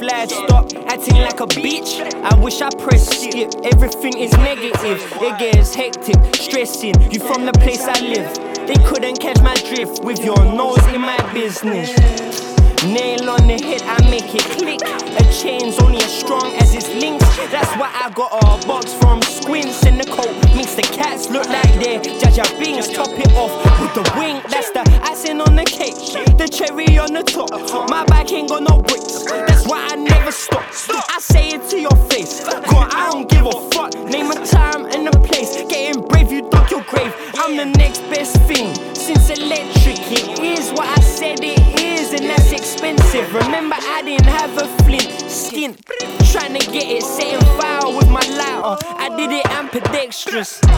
sensitive. Stop acting like a bitch. I wish I pressed skip. Everything is negative. It gets hectic, stressing. You from the place I live. They couldn't catch my drift with your nose in my business. Nail on the head, I make it click. A chain's only as strong as its links. That's why I got a box from Squints in the coat. Makes the cats look like they're Jaja Bings. Top it off with the wing. That's the icing on the cake. The cherry on the top. My bike ain't got no bricks. That's why I never stop. I say it to your face. God, I don't give a fuck. Name a time and a place. Getting brave, you dug your grave. I'm the next best thing. Since electric, it is what I said it is, and that's expensive. Remember, I didn't have a flint stint. Trying to get it setting fire with my lighter. I did it ambidextrous. Full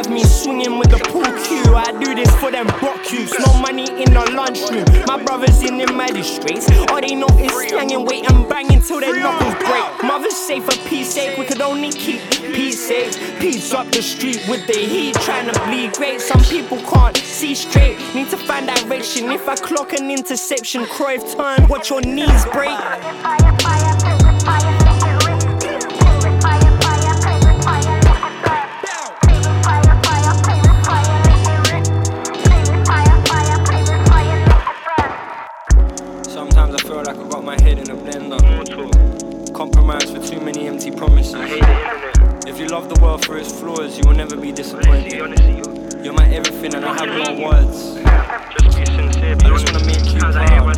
have me swinging with the pool cue. I do this for them bocuse, no money in the lunchroom. My brothers in the magistrates, all they know is slanging, wait and banging till their knuckles break. Mothers say for peace sake, we could only keep peace safe. Peace up the street with the heat, trying to bleed great. Some people can't see straight, need to find direction. If I clock an interception, Cruyff time, watch your knees break. Sometimes I promises. If you love the world for its flaws, you will never be disappointed. You're my everything, and I have no words. Just be sincere, I just wanna make you proud.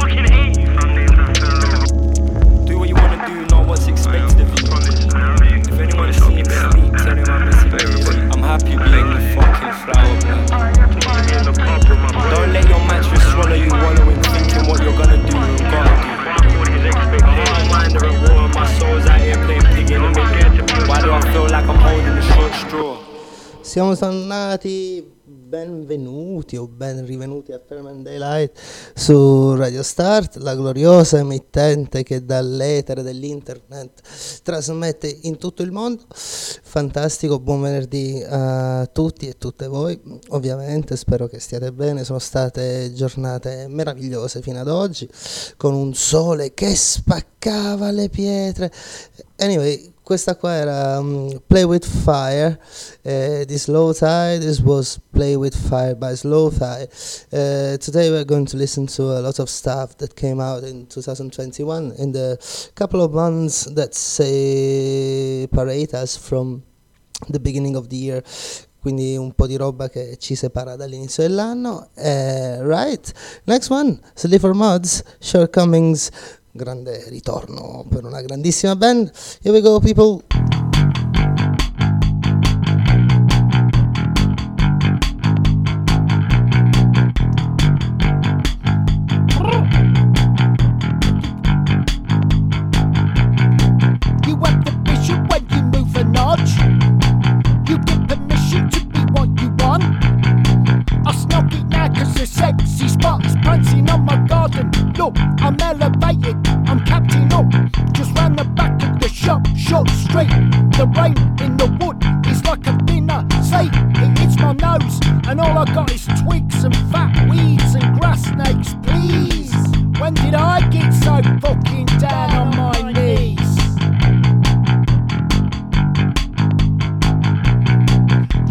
Fucking hate you from Do what you wanna do, not what's expected of you. Promise, I love you. If anyone sees me tell him I'm missing you. I'm happy being the fucking flower man. Don't let your mattress swallow you, wallowing, thinking what you're gonna do and gotta do. My mind at war, my soul's out here playing pig in the middle. Why do I feel like I'm holding the short straw? Siamo tornati, benvenuti o ben rivenuti a Ferman Daylight su Radio Start, la gloriosa emittente che dall'etere dell'internet trasmette in tutto il mondo. Fantastico, buon venerdì a tutti e tutte voi. Ovviamente spero che stiate bene, sono state giornate meravigliose fino ad oggi, con un sole che spaccava le pietre. Anyway, questa qua era um, Play With Fire uh, di Slow. This was Play With Fire by Slowthai. Uh, today we're going to listen to a lot of stuff that came out in 2021 in the couple of months that separate us from the beginning of the year. Quindi un po' di roba che ci separa dall'inizio dell'anno. Eh, right, next one, Sleaford Mods, Shortcomings, grande ritorno per una grandissima band. Here we go, people. Straight. The rain in the wood is like a dinner. Say, it hits my nose, and all I got is twigs and fat weeds and grass snakes. Please, when did I get so fucking down on my knees?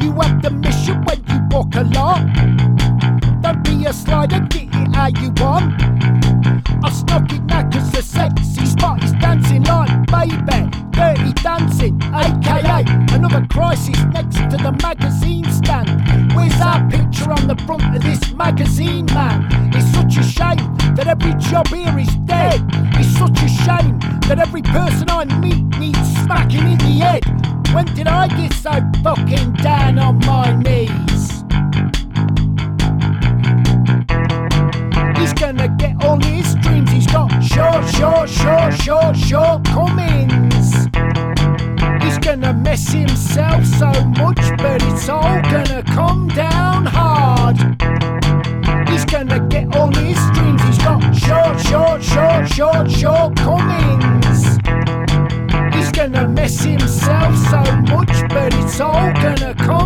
You have the mission when you walk a lot. Don't be a slider, get it how you want. I snuck it now cause the sexy spot is dancing like baby. Aka another crisis next to the magazine stand. Where's our picture on the front of this magazine, man? It's such a shame that every job here is dead. It's such a shame that every person I meet needs smacking in the head. When did I get so fucking down on my knees? He's gonna get all his dreams. He's got Sure, sure, sure, sure, shortcomings. He's gonna mess himself so much, but it's all gonna come down hard. He's gonna get all his dreams, he's got short, short, short, short, shortcomings. He's gonna mess himself so much, but it's all gonna come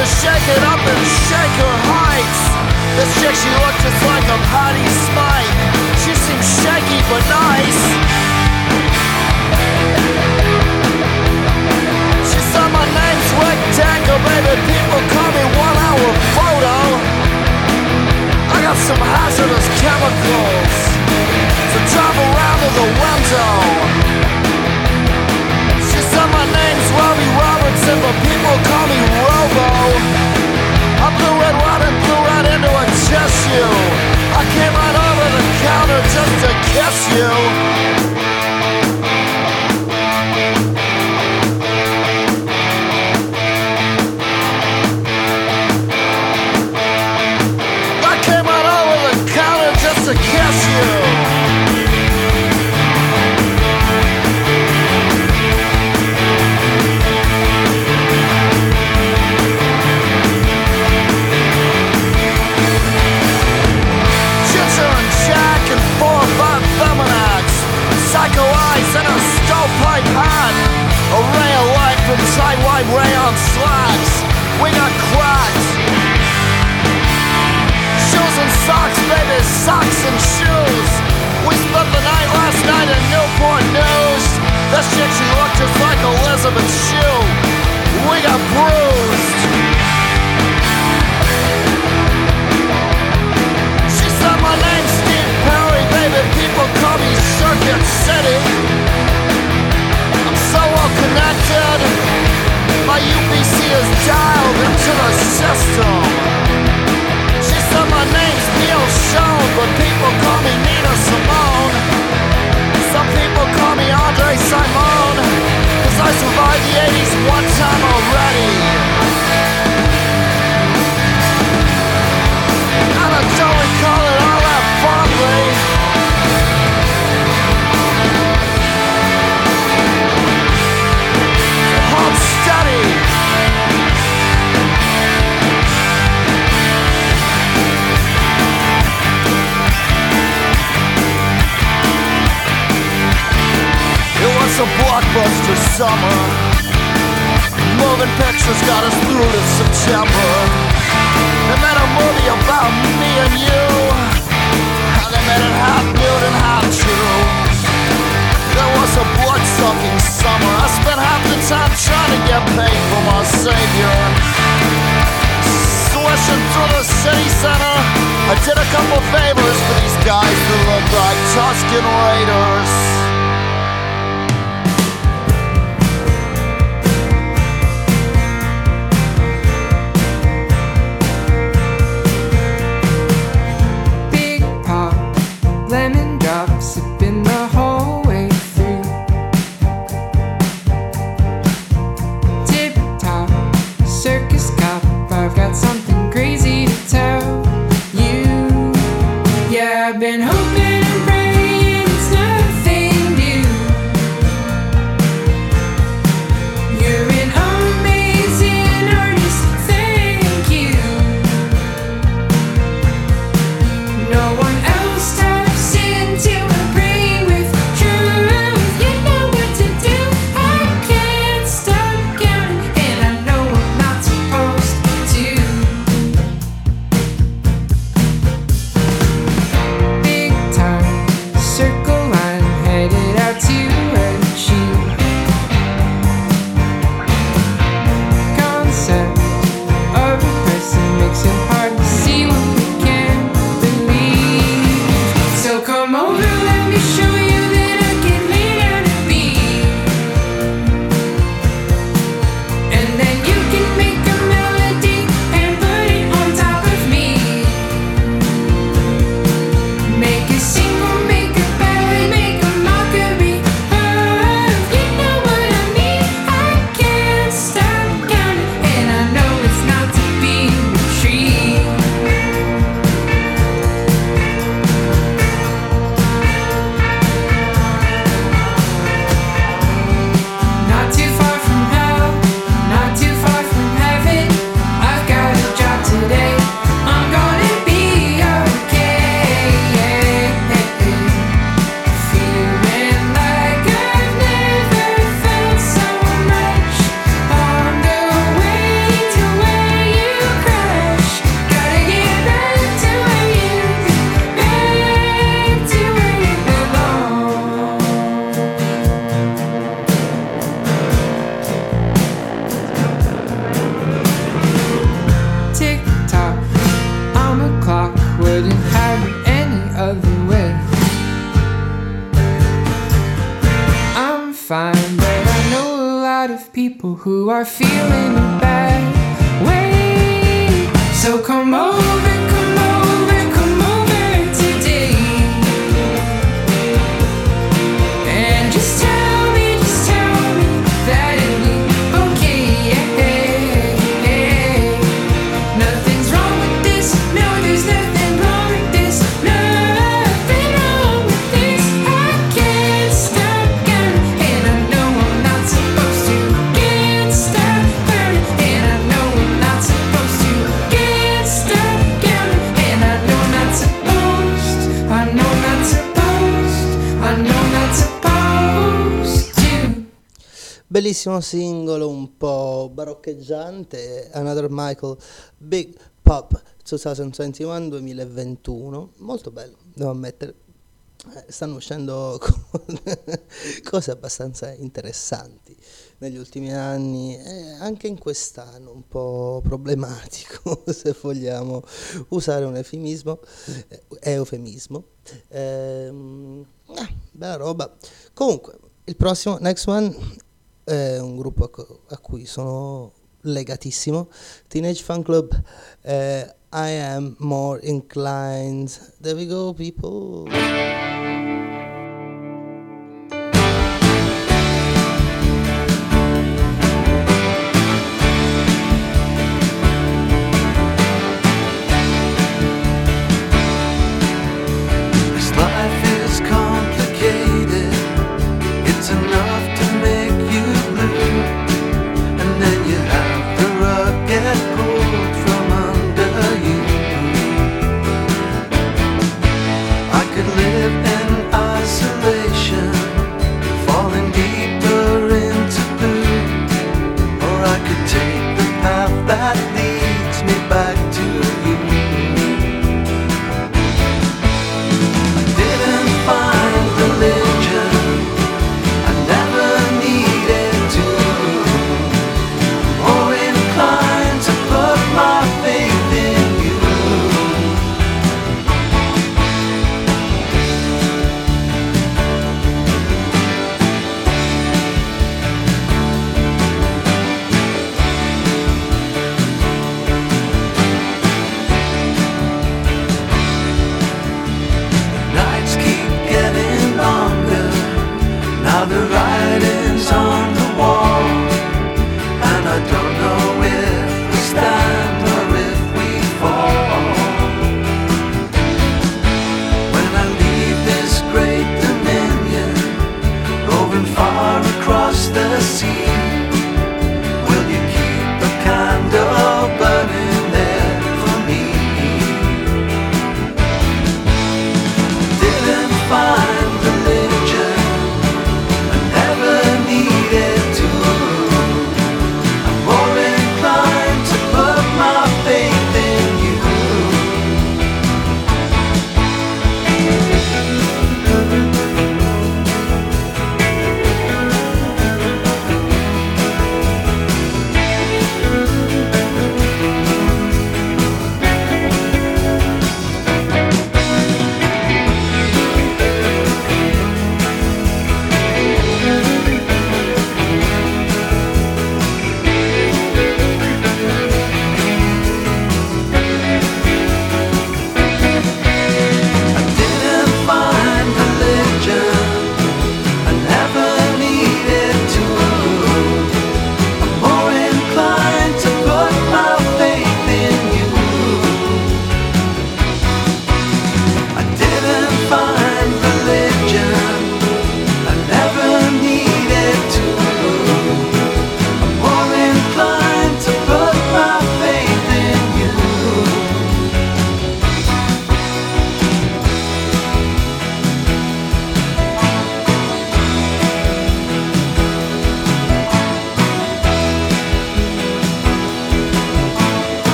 to shake it up and shake her heights. This chick, she looked just like a Patty Smite. She seems shaky but nice. She said my name's Rick Danko, baby. People call me one hour photo. I got some hazardous chemicals to drive around with a window. people call me Robo. I blew red wine and blew right into a. I came right over the counter just to kiss you. Tight-white rayon slacks We got cracks. Shoes and socks, baby, socks and shoes. We spent the night last night in Newport News. This chick, she looked just like Elizabeth Shue. We got bruised. She said my name's Steve Perry, baby. People call me Circuit City. I'm so well connected. UPC is dialed into the system. She said my name's Neal Schon, but people call me Nina Simone. Some people call me Andre Simone, cause I survived the 80s one time already. blockbuster summer. Moving pictures got us through to September. They made a movie about me and you. And they made it half mute, and half true. There was a blood-sucking summer. I spent half the time trying to get paid for my savior. Swishing through the city center. I did a couple favors for these guys who looked like Tusken Raiders. Oh! bellissimo singolo un po' baroccheggiante, Another Michael, Big Pop 2021-2021, molto bello, devo ammettere. Eh, stanno uscendo cose abbastanza interessanti negli ultimi anni e anche in quest'anno un po' problematico se vogliamo usare un eufemismo, eh, eufemismo. Ehm, ah, bella roba comunque il prossimo next one è un gruppo a, cui sono legatissimo. Teenage Fan Club, eh, I am more inclined. There we go, people.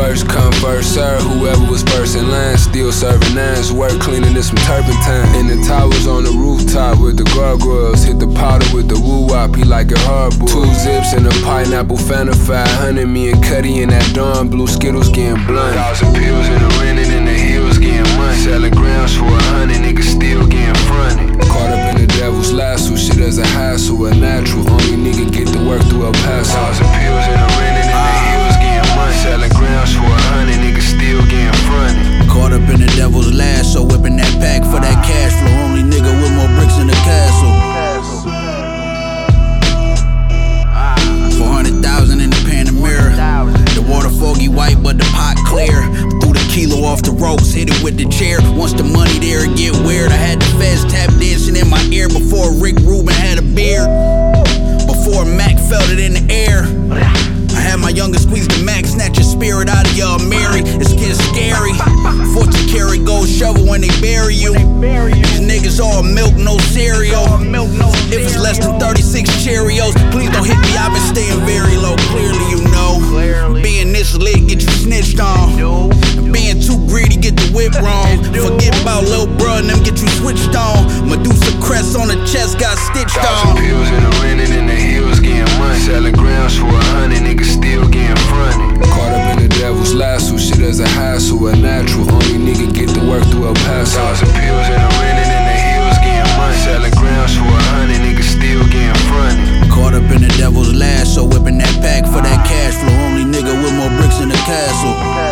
First come, ropes, hit it with the chair. Once the money there, it get weird. I had the feds tap dancing in my ear before Rick Rubin had a beard. Before Mac felt it in the air. I had my youngest squeeze the Mac, snatch your spirit out of your Mary. It's getting scary. Fortune carry gold shovel when they bury you. These niggas all milk, no cereal. If it's less than 36 Cheerios, please don't hit me. I've been staying very low. Clearly, you know. Being this lit, get you snitched on. Being too greedy, get the whip wrong. Forget about Lil Bruh and them, get you switched on. Medusa crest on the chest, got stitched Thousand on. pills in the renting and the hills getting money. Selling grams for a hundred, niggas still getting fronted. Caught up in the devil's lasso, shit as a hassle, a natural. Only nigga get to work through El Paso. Thousand pills in the renting and the hills getting money. Selling grams for a hundred, niggas still getting fronted. Caught up in the devil's lasso, whipping that pack for that cash flow. Only nigga with more bricks in the castle.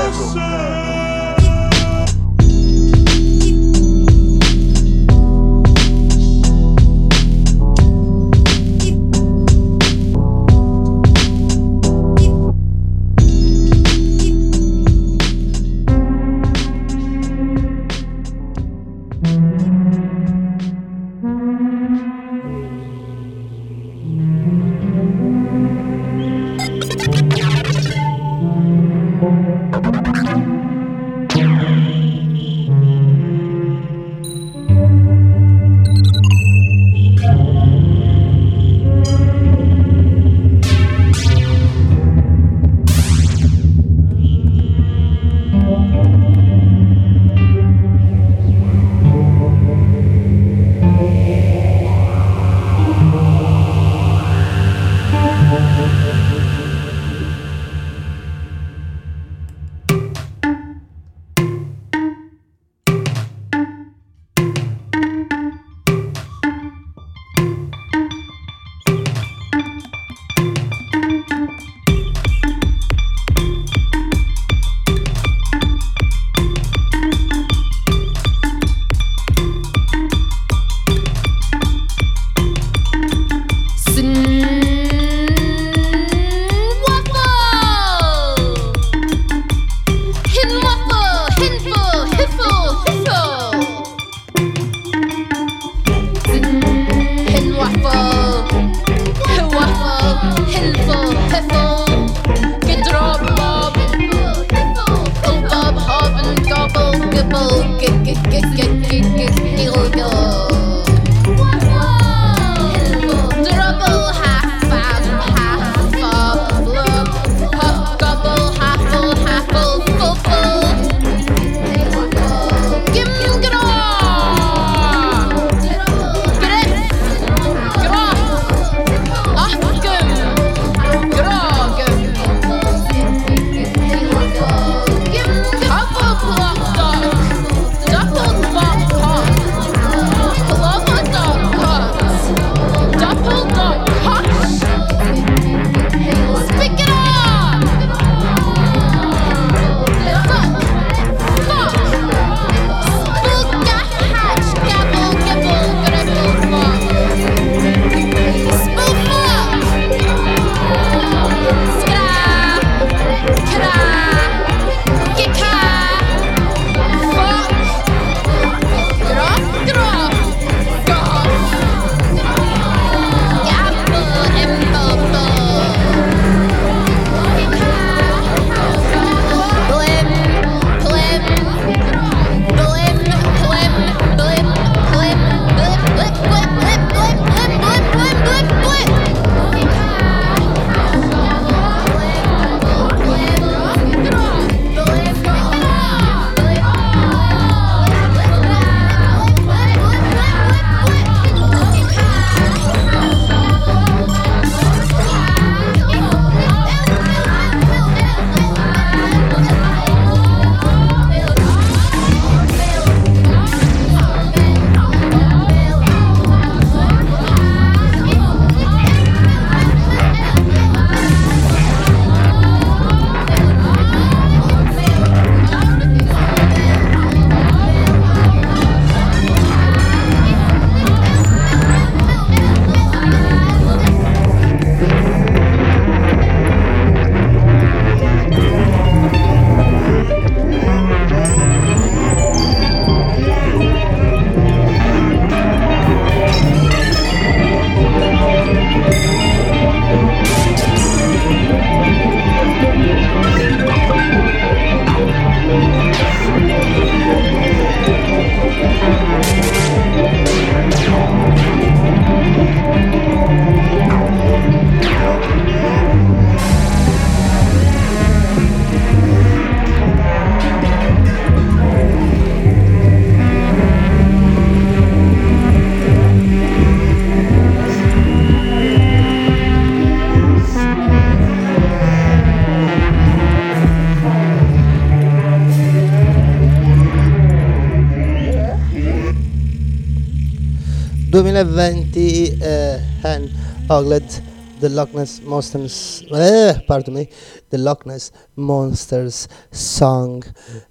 2020 eh, Han Oglet The Loch Ness Monsters eh, pardon me, The Loch Ness Monsters Song.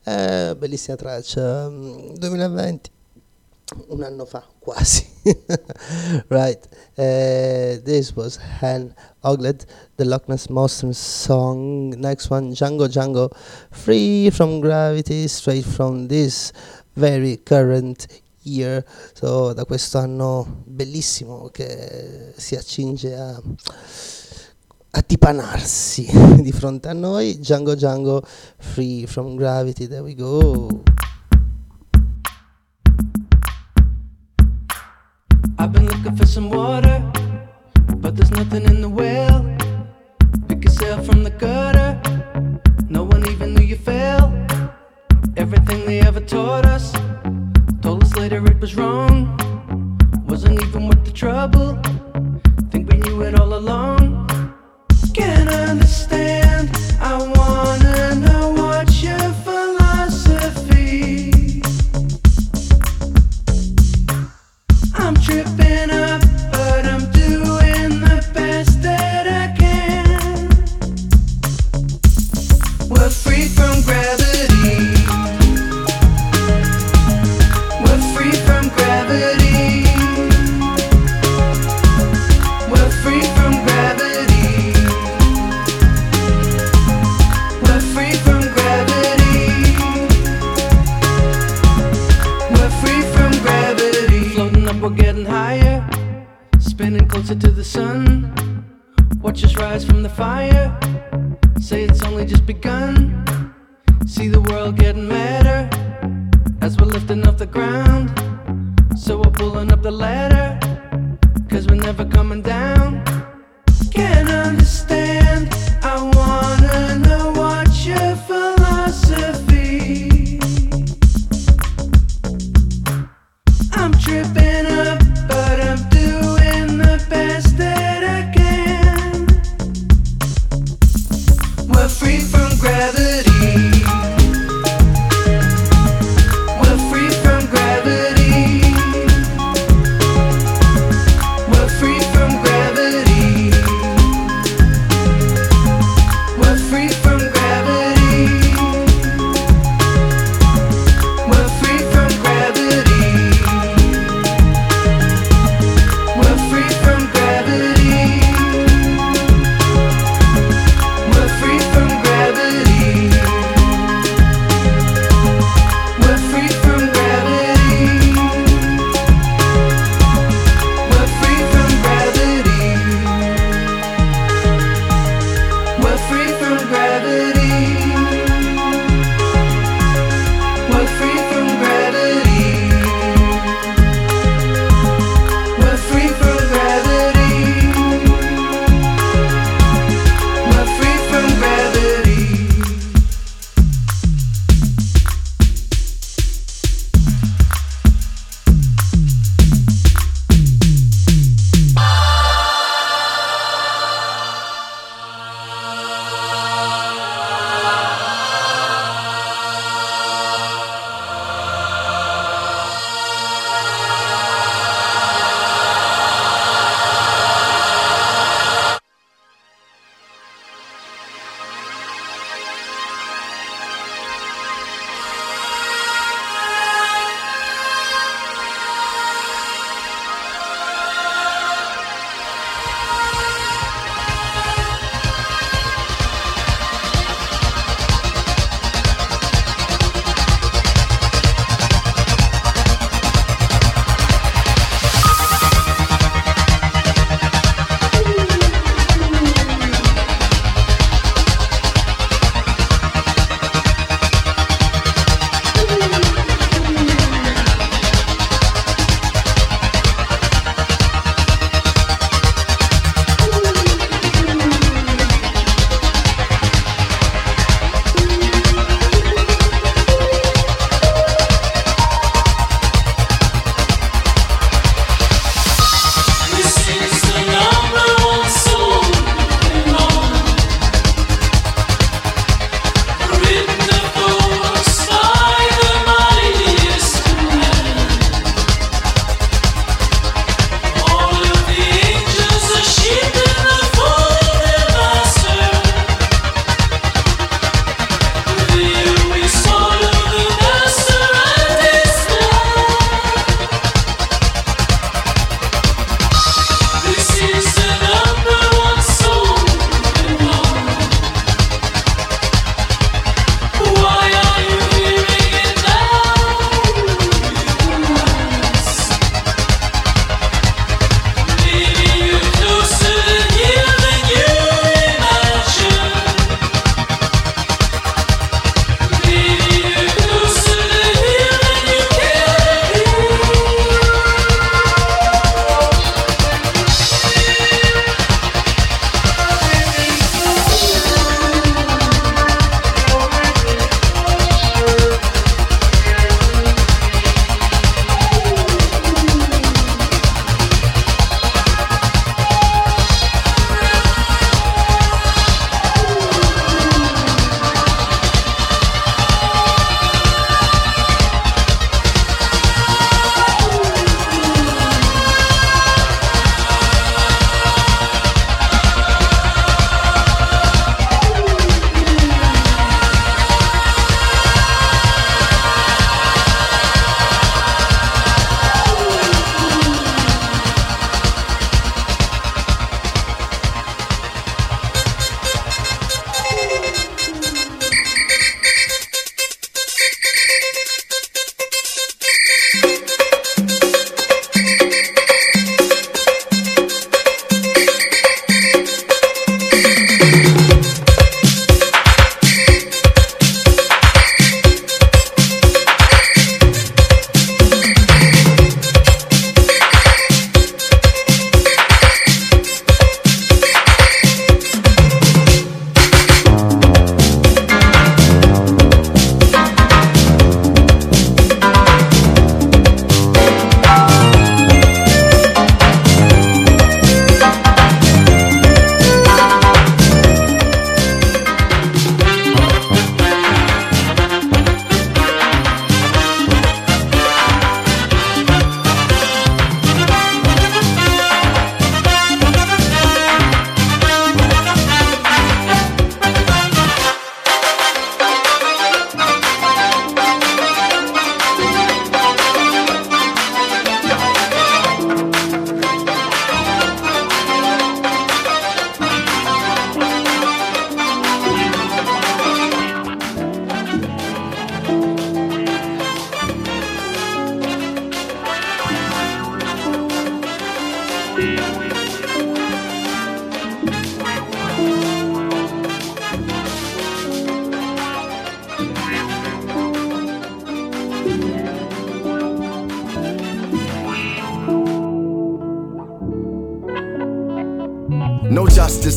Eh, bellissima traccia mm, 2020 un anno fa quasi. Right eh, this was Han Oglet The Loch Ness Monsters Song. Next one Django Django Free from Gravity straight from this very current year. So, da questo anno bellissimo che si accinge a, a dipanarsi di fronte a noi. Django Django Free from Gravity there we go. I've been looking for some water, but there's nothing in the well. It was wrong. Wasn't even worth the trouble. Think we knew it all along.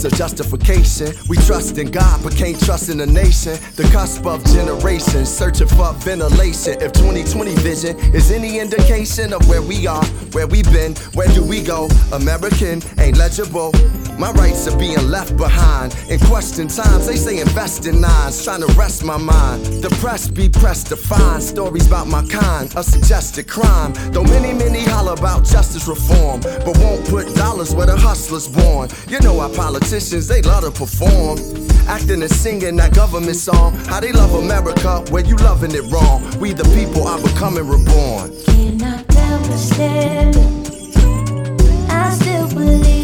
Justice or justification. We trust in God, but can't trust in the nation. The cusp of generations, searching for ventilation. If 2020 vision is any indication of where we are, where we've been, where do we go? American ain't legible. My rights are being left behind. In question times, they say invest in nines, trying to rest my mind. The press be pressed to find stories about my kind, a suggested crime. Though many, many holler about justice reform, but won't put dollars where the hustlers born. You know our politicians, they love to perform. Acting and singing that government song. How they love America, where you loving it wrong. We the people are becoming reborn. Cannot understand. I still believe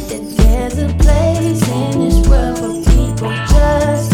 there's a place in this world for people just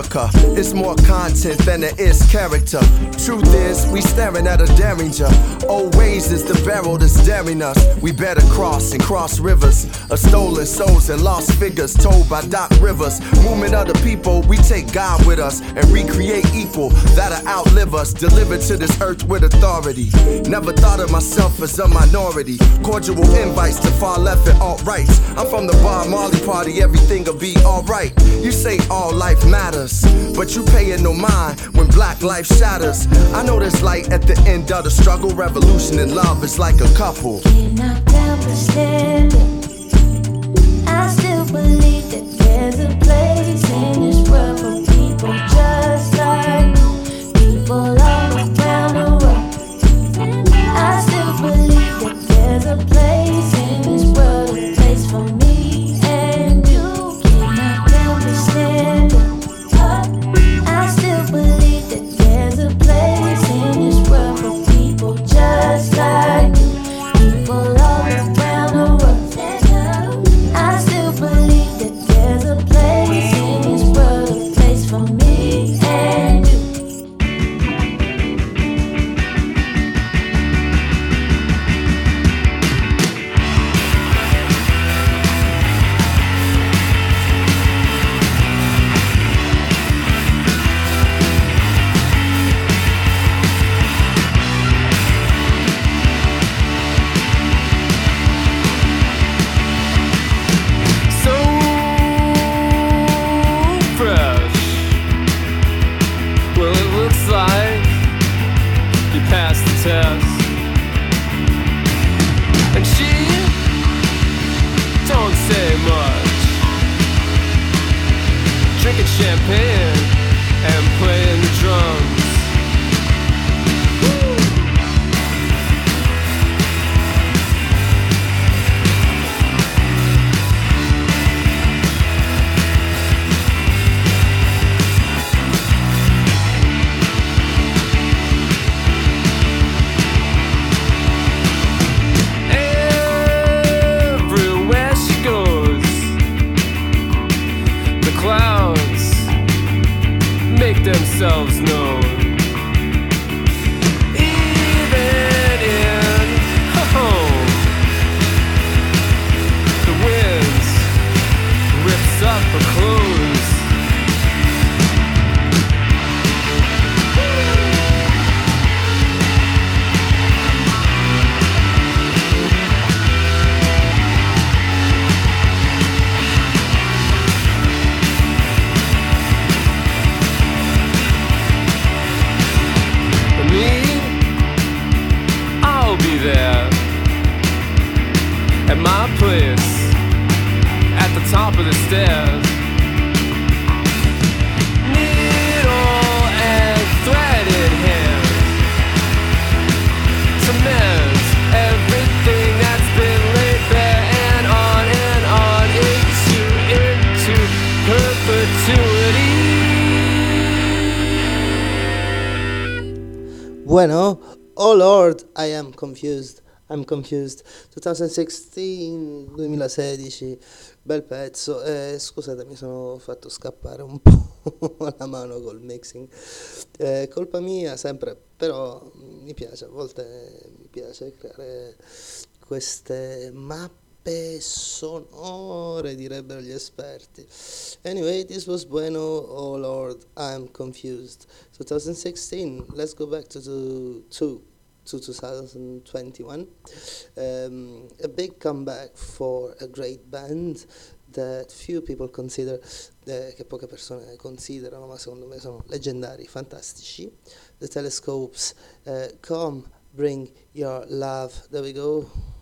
America. It's more content than it is character. Truth is, we staring at a derringer. Old ways is the barrel that's daring us. We better cross and cross rivers of stolen souls and lost figures told by Doc Rivers. Movement of the people, we take God with us and recreate equal that'll outlive us. Delivered to this earth with authority. Never thought of myself as a minority. Cordial invites to far left and alt rights. I'm from the Bob Marley party, everything'll be alright. You say all life matters, but you paying no mind when black life shatters. I know there's light at the end of the struggle. Revolution and love is like a couple. Cannot understand it. I still believe that there's a place in this world for people just like me. people confused. I'm confused. 2016, 2016, bel pezzo. Eh, scusate, mi sono fatto scappare un po' la mano col mixing. Eh, colpa mia sempre, però mi piace, a volte mi piace creare queste mappe sonore, direbbero gli esperti. Anyway, this was Bueno, oh Lord, I'm confused. 2016, let's go back to, to, to to 2021. Um, a big comeback for a great band that few people consider, eh, che poche persone considerano, ma secondo me sono leggendari, fantastici. The Telescopes, eh, Come, Bring Your Love. There we go.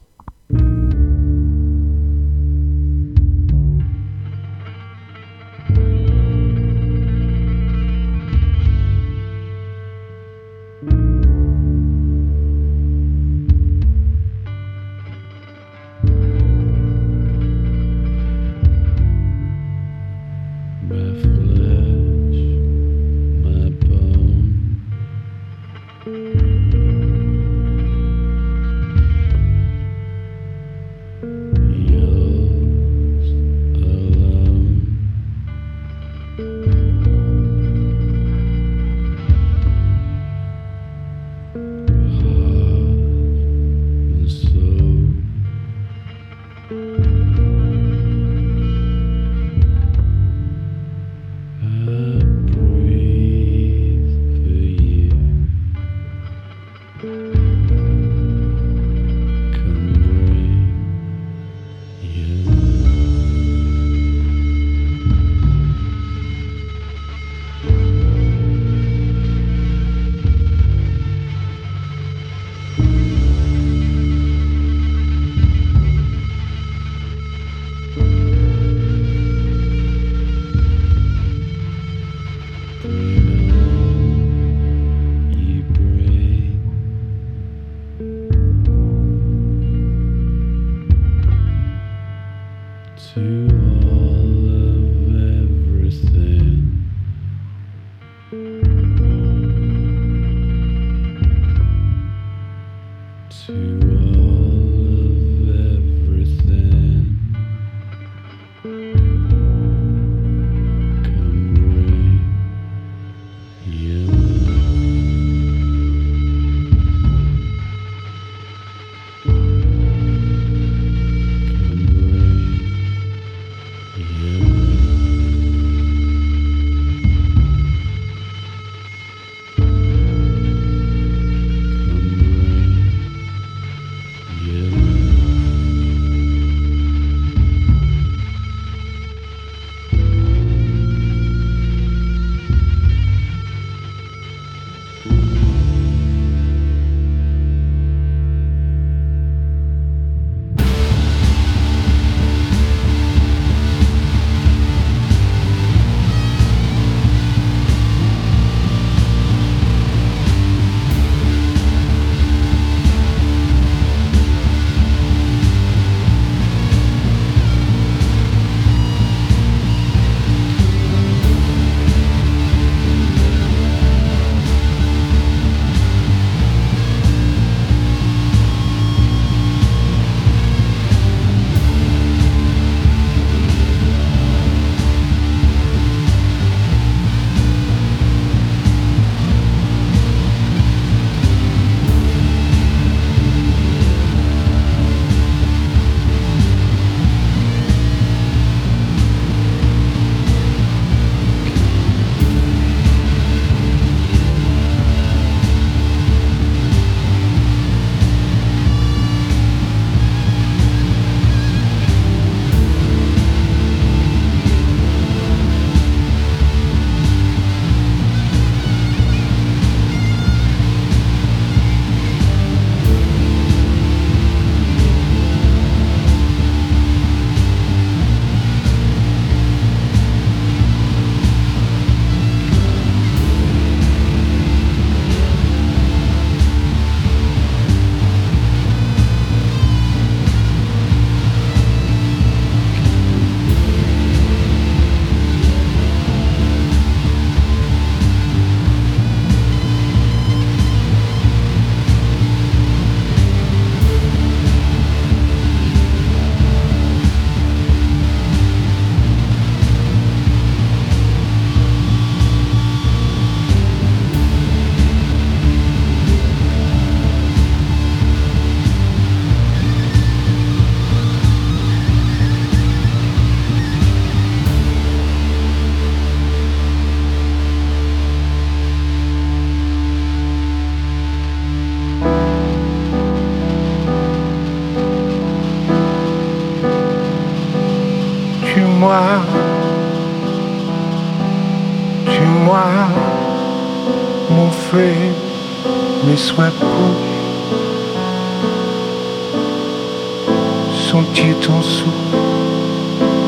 Sens-tu ton souffle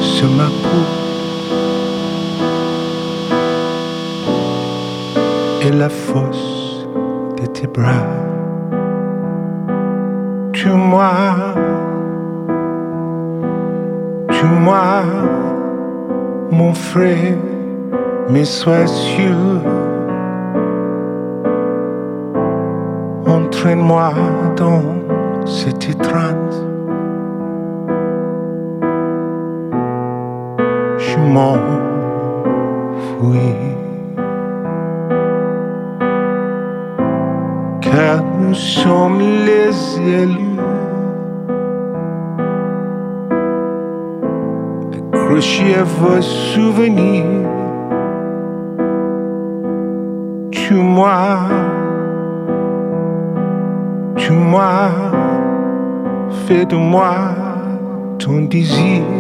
sur ma peau et la force de tes bras? Tue-moi, tue-moi, mon frère, mais sois sûr. Entraîne-moi dans cette trance. Car nous sommes les élus. Accrochés à vos souvenirs. Tue-moi. Tue-moi. Fais de moi ton désir.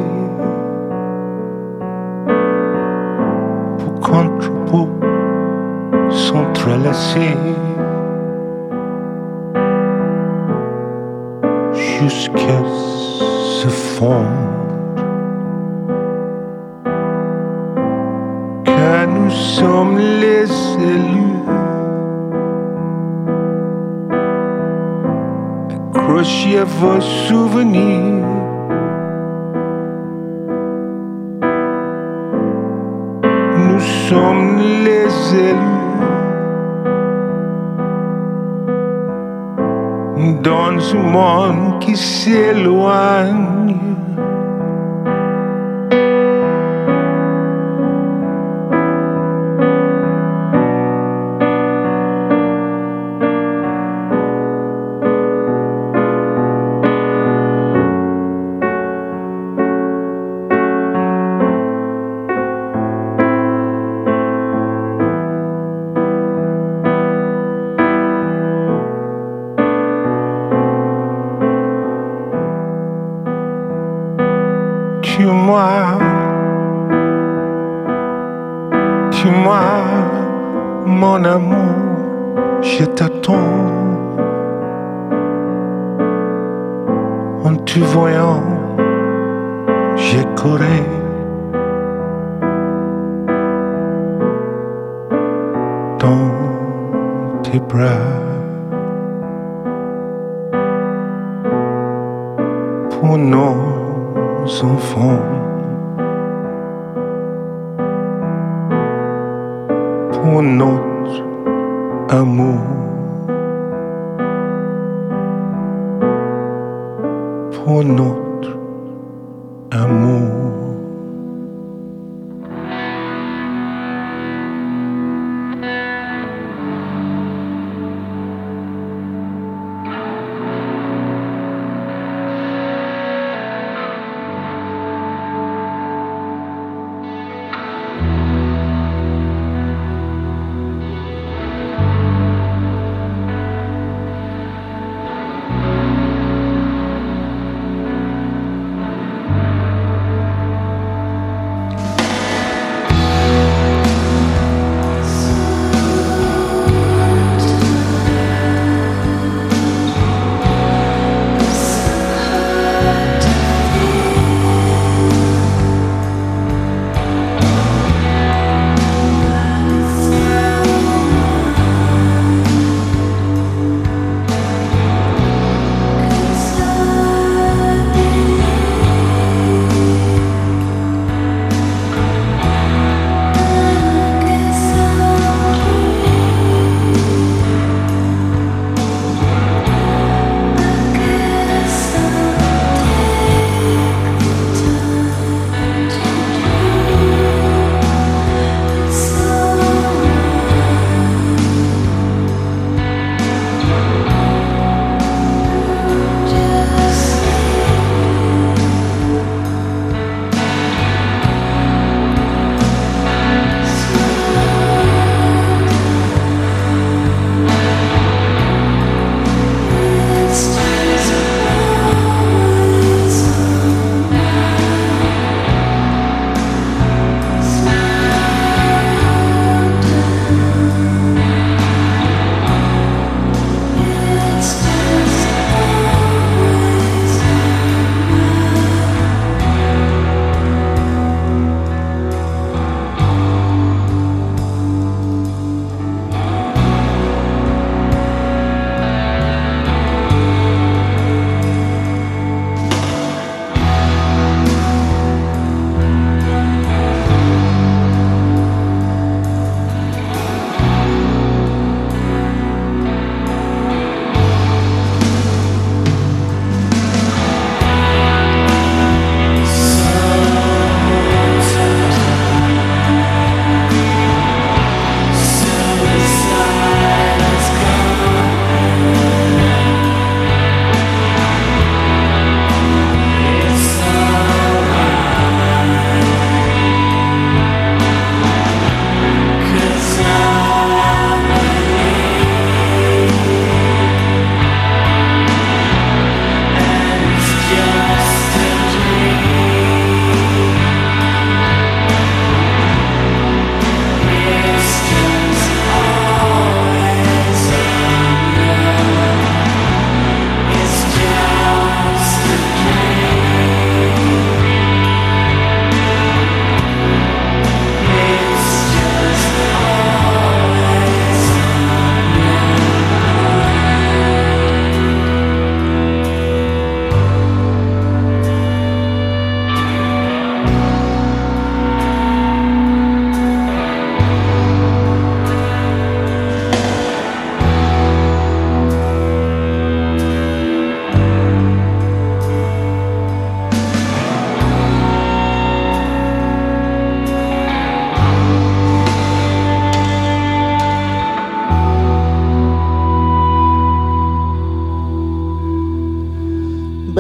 Jusqu'à se fondre. Car nous sommes les élus. Accrochés à vos souvenirs. Nous sommes les élus. Monde qui s'éloigne. Pour notre amour. Pour notre amour.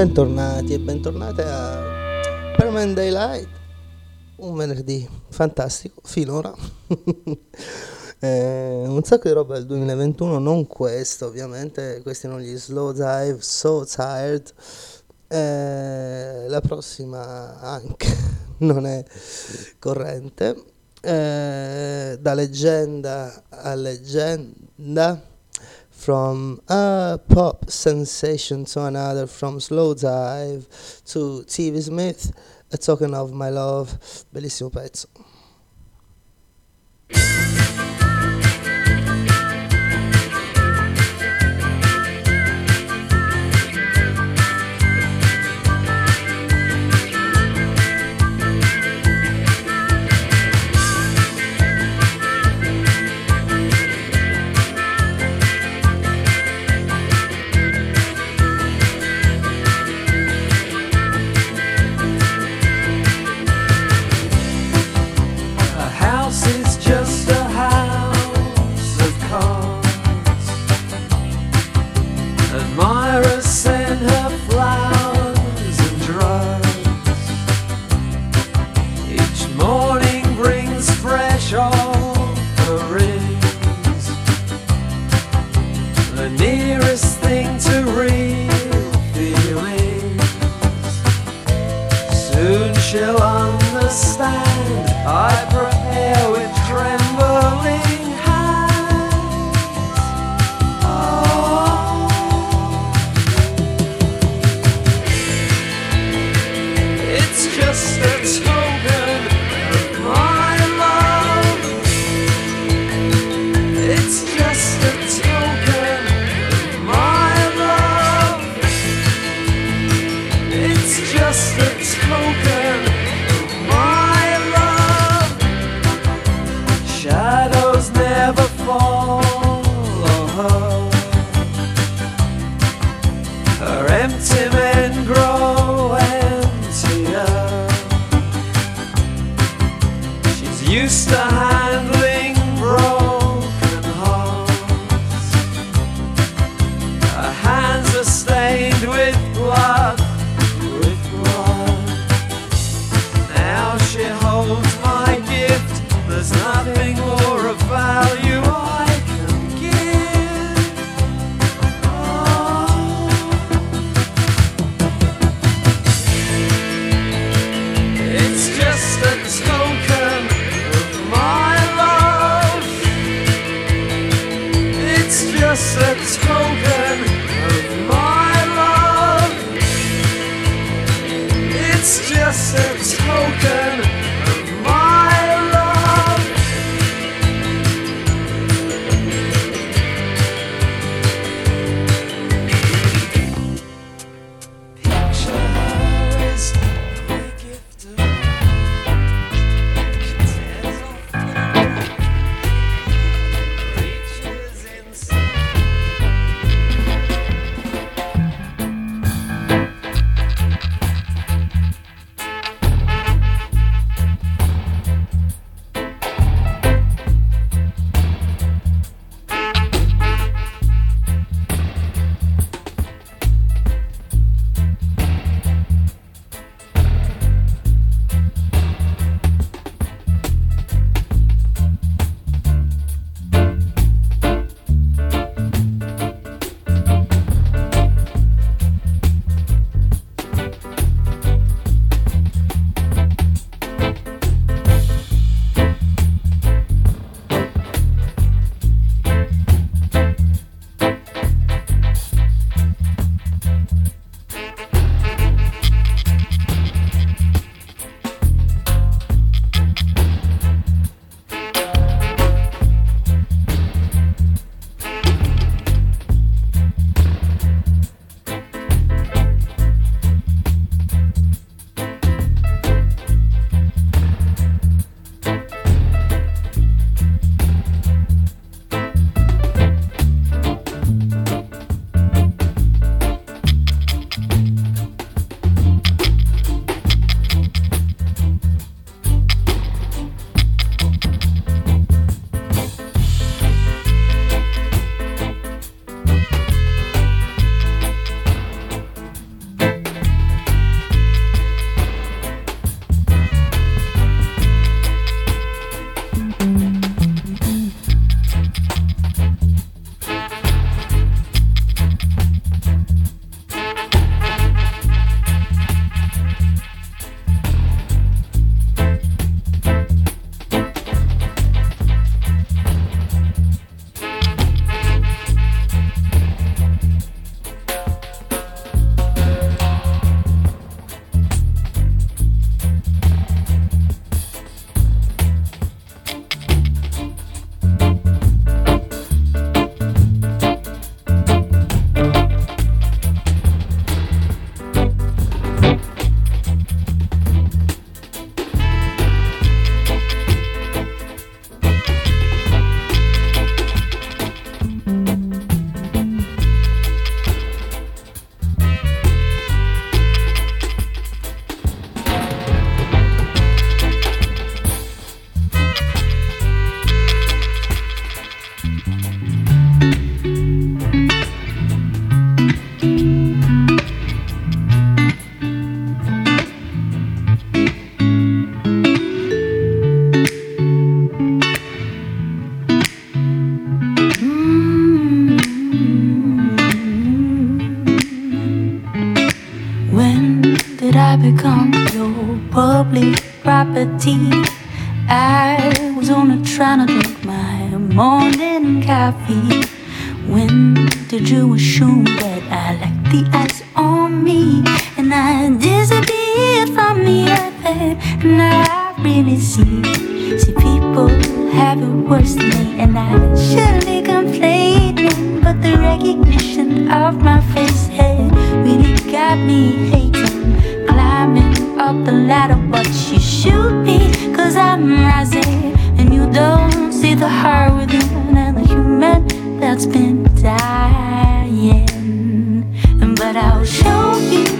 Bentornati e bentornate a Permanent Daylight, un venerdì fantastico finora. eh, un sacco di roba del 2021, non questo ovviamente, questi non gli slow dive, so tired. Eh, la prossima anche non è corrente. Eh, da leggenda a leggenda from a pop sensation to another, from Slowdive to TV Smith, a token of my love, bellissimo pezzo. constantly complaining, but the recognition of my face head really got me hating. Climbing up the ladder, but you shoot me, cause I'm rising, and you don't see the heart within and the human that's been dying. But I'll show you.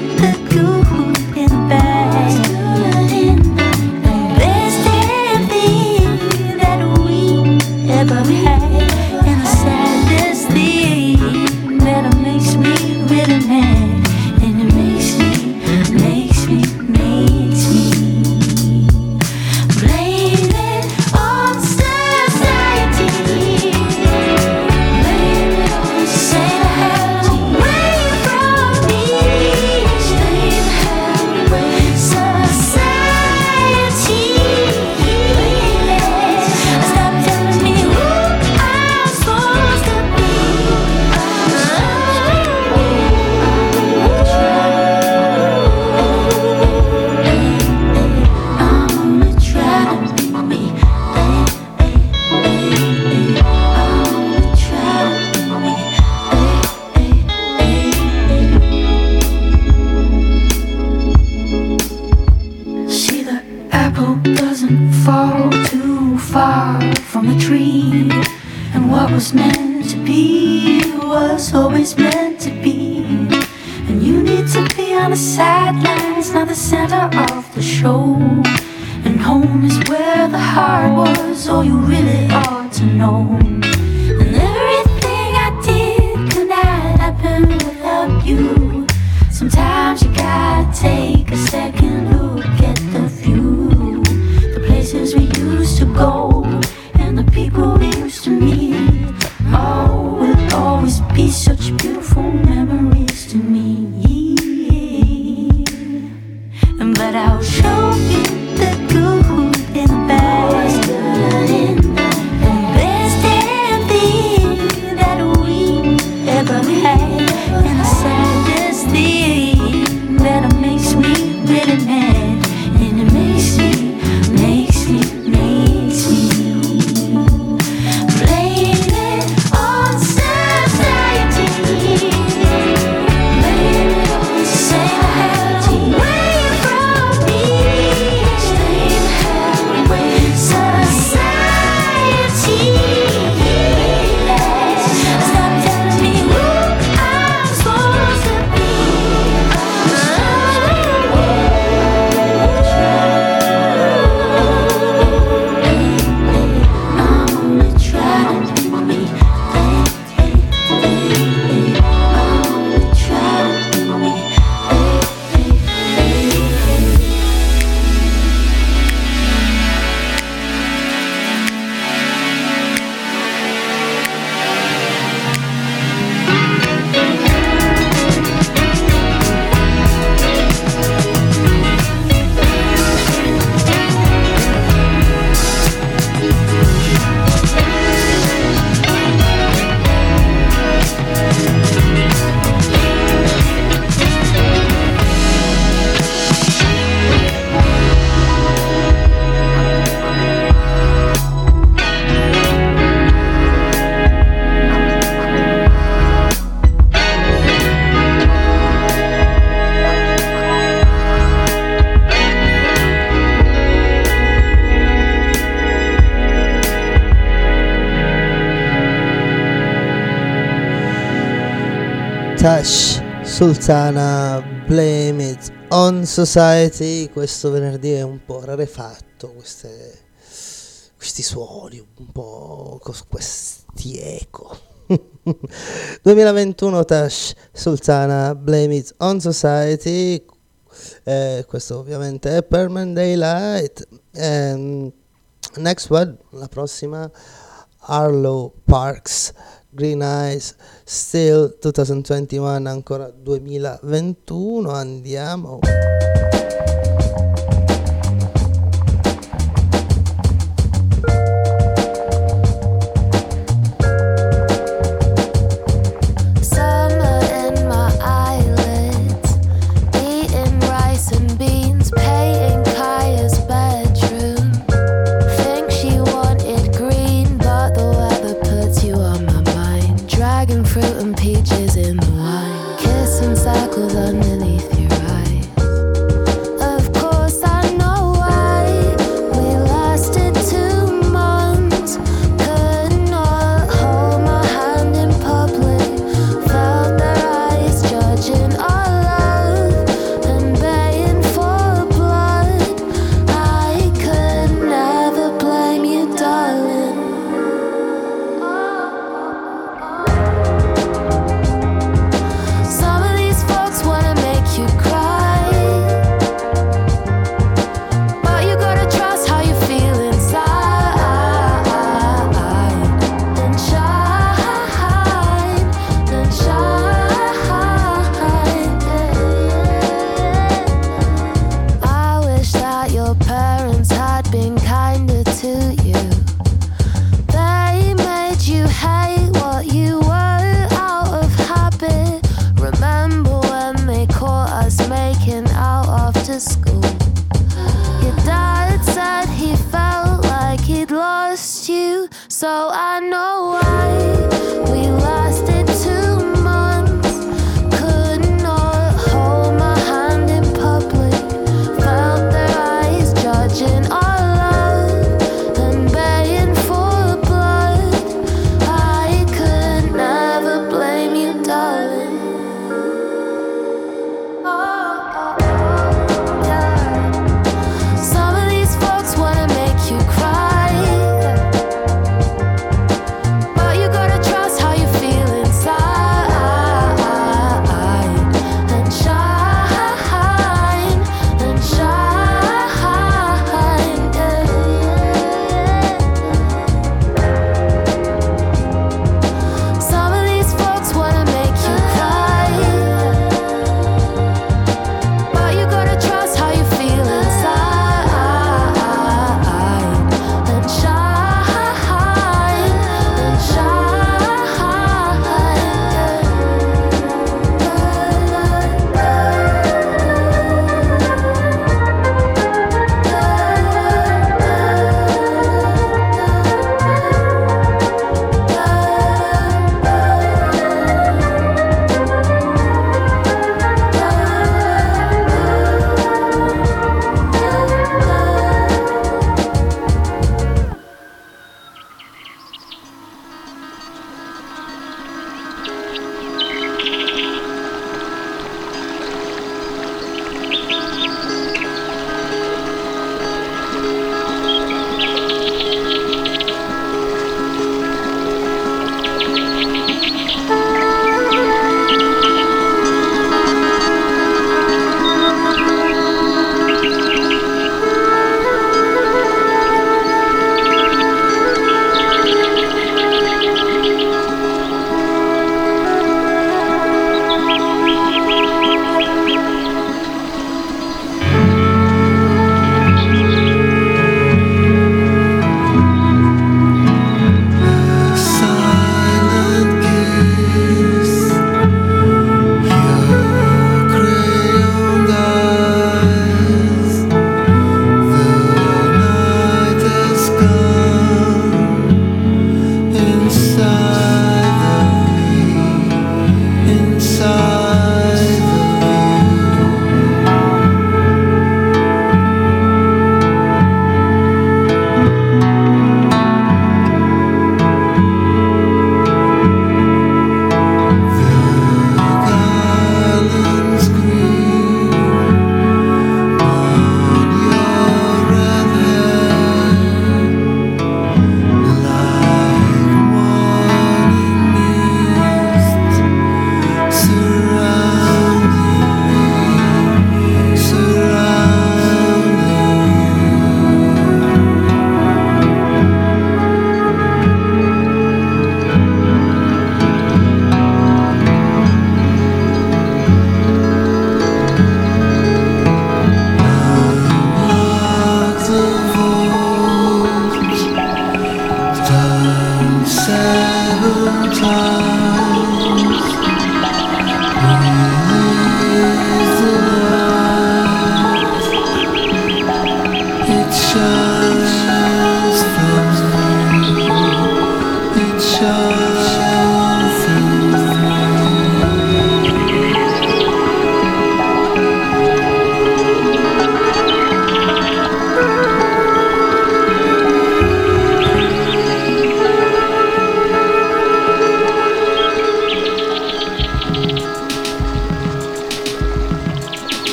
Tash Sultana Blame It On Society. Questo venerdì è un po' rarefatto queste, questi suoni un po' questi eco. 2021 Tash Sultana Blame It On Society. Eh, questo ovviamente è Permanent Daylight. Ehm, Next One la prossima Arlo Parks. Green Eyes Still 2021 ancora 2021 andiamo.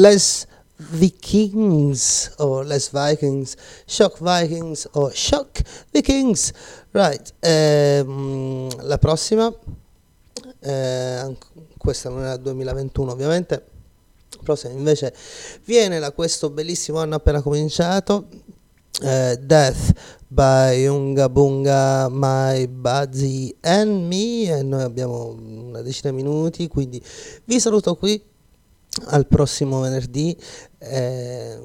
les Vikings o les Vikings, shock Vikings o shock Vikings. Right, ehm, la prossima, eh, questa non è la 2021 ovviamente, la prossima invece viene da questo bellissimo anno appena cominciato, eh, Death by Unga Bunga, My Buddy and Me e noi abbiamo una decina di minuti, quindi vi saluto qui al prossimo venerdì eh,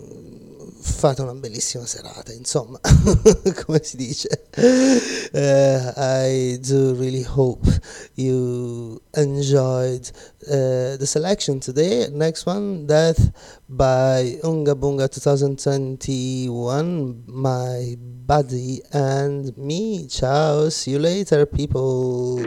fate una bellissima serata insomma come si dice. Uh, I do really hope you enjoyed uh, the selection today. Next one Death by Unga Bunga 2021 my buddy and me. Ciao see you later people.